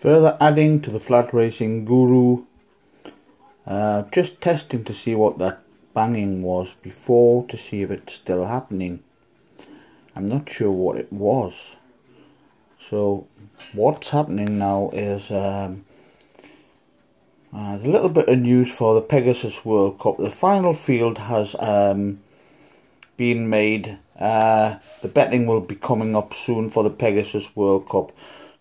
Further adding to the flat racing guru, uh, just testing to see what that banging was before to see if it's still happening. I'm not sure what it was. So what's happening now is um, uh, a little bit of news for the Pegasus World Cup. The final field has um, been made. Uh, the betting will be coming up soon for the Pegasus World Cup.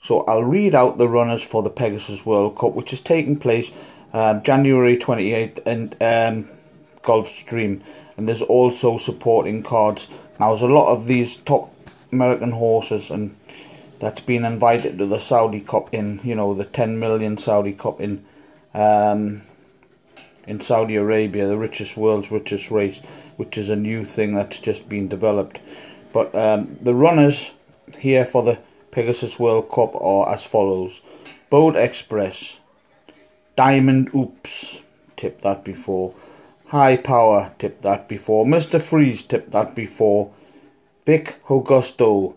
So I'll read out the runners for the Pegasus World Cup, which is taking place um, January 28th in um, Gulfstream. And there's also supporting cards. Now, there's a lot of these top American horses and that's been invited to the Saudi Cup in, you know, the 10 million Saudi Cup in um, in Saudi Arabia, the richest world's richest race, which is a new thing that's just been developed. But um, the runners here for the Pegasus World Cup are as follows: Bodexpress, Diamond Oops, tipped that before. High Power, tipped that before. Mr. Freeze, tipped that before. Vic Augusto,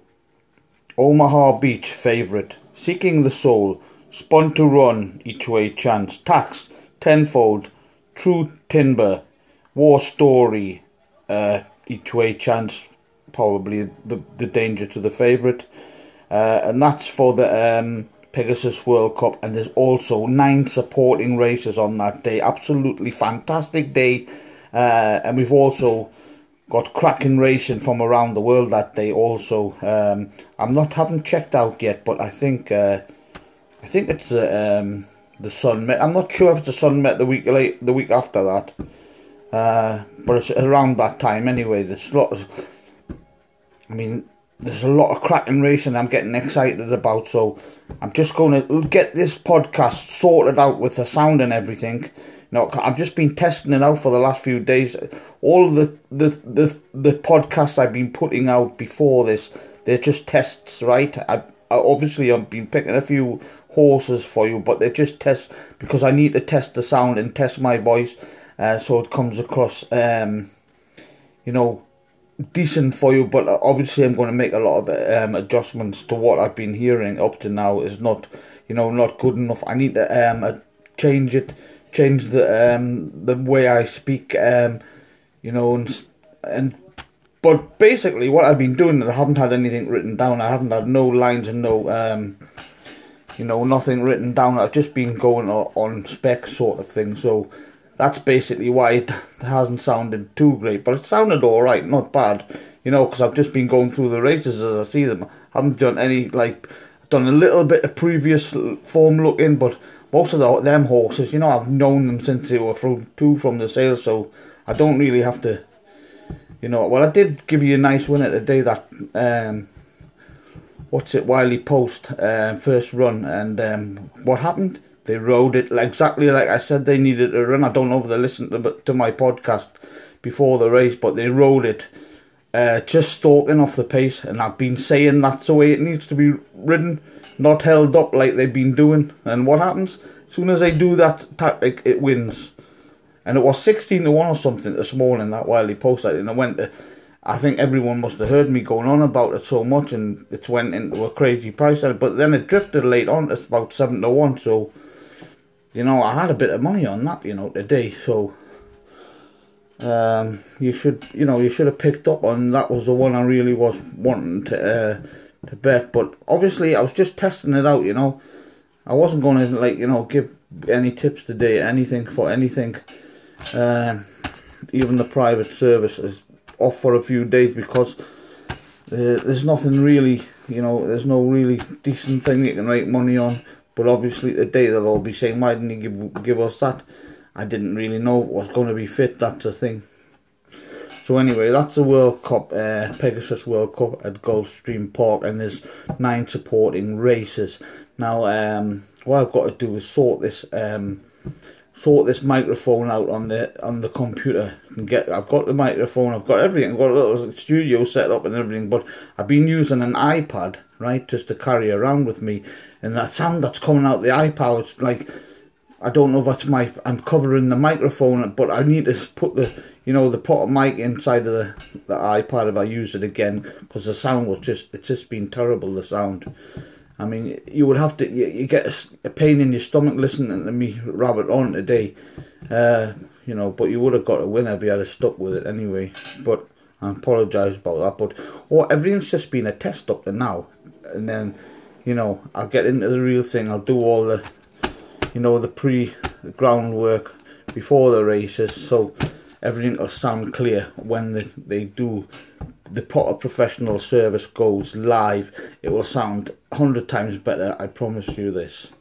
Omaha Beach favourite. Seeking the Soul, Spun to Run, Each Way Chance. Tax, Tenfold, True Timber, War Story, uh, Each Way Chance, probably the, the danger to the favourite. Uh, and that's for the um, Pegasus World Cup. And there's also nine supporting races on that day. Absolutely fantastic day. Uh, and we've also got cracking racing from around the world that day. Also, um, I'm not haven't checked out yet, but I think uh, I think it's the um, the Sun Met. I'm not sure if it's the Sun Met the week late the week after that. Uh, but it's around that time anyway. There's a lot of, I mean, there's a lot of cracking racing I'm getting excited about. So I'm just going to get this podcast sorted out with the sound and everything. You know, I've just been testing it out for the last few days. All the the the the podcasts I've been putting out before this, they're just tests, right? I, I obviously I've been picking a few horses for you, but they're just tests because I need to test the sound and test my voice, uh, so it comes across, um, you know, decent for you, but obviously I'm going to make a lot of um, adjustments to what I've been hearing up to now is not, you know, not good enough. I need to um, change it, change the um, the way I speak, um, you know, and and but basically what I've been doing, I haven't had anything written down. I haven't had no lines and no, um, you know, nothing written down. I've just been going on, on spec sort of thing. So that's basically why it hasn't sounded too great, but it sounded all right, not bad. You know, because I've just been going through the races as I see them. I haven't done any like done a little bit of previous form looking, but most of the, them horses, you know, I've known them since they were from two from the sale, so I don't really have to. You know, well, I did give you a nice winner today. That um, what's it, Wiley Post uh, first run, and um, what happened? They rode it exactly like I said they needed to run. I don't know if they listened to, to my podcast before the race, but they rode it uh, just stalking off the pace. And I've been saying that's the way it needs to be ridden, not held up like they've been doing. And what happens? As soon as they do that tactic, it wins. And it was 16 to 1 or something this morning, that Wiley post. And I went to, I think everyone must have heard me going on about it so much, and it went into a crazy price. But then it drifted late on, it's about 7 to 1. So you know, I had a bit of money on that, you know, today, so um, you should, you know, you should have picked up on that was the one I really was wanting to uh, to bet, but obviously I was just testing it out, you know. I wasn't going to like, you know, give any tips today, anything for anything. Um, even the private service is off for a few days because uh, there's nothing really, you know, there's no really decent thing you can make money on but obviously today they'll all be saying, why didn't he give, give us that? I didn't really know was going to be fit, that's a thing. So anyway, that's the World Cup, uh, Pegasus World Cup at Gulfstream Park, and there's nine supporting races. Now, um, what I've got to do is sort this, um, sort this microphone out on the on the computer and get. I've got the microphone, I've got everything, I've got a little studio set up and everything, but I've been using an iPad, right, just to carry around with me, and that sound that's coming out the iPad it's like I don't know if that's my I'm covering the microphone, but I need to put the you know the pot mic inside of the the iPad if I use it again because the sound was just it's just been terrible the sound. I mean, you would have to, you, you get a, a, pain in your stomach listening to me rabbit on today, uh, you know, but you would have got a winner if you had stuck with it anyway. But I apologise about that. But oh, everything's just been a test up to now, and then, you know, I'll get into the real thing. I'll do all the, you know, the pre groundwork before the races, so everything will sound clear when they, they do the proper professional service goes live, it will sound 100 times better, I promise you this.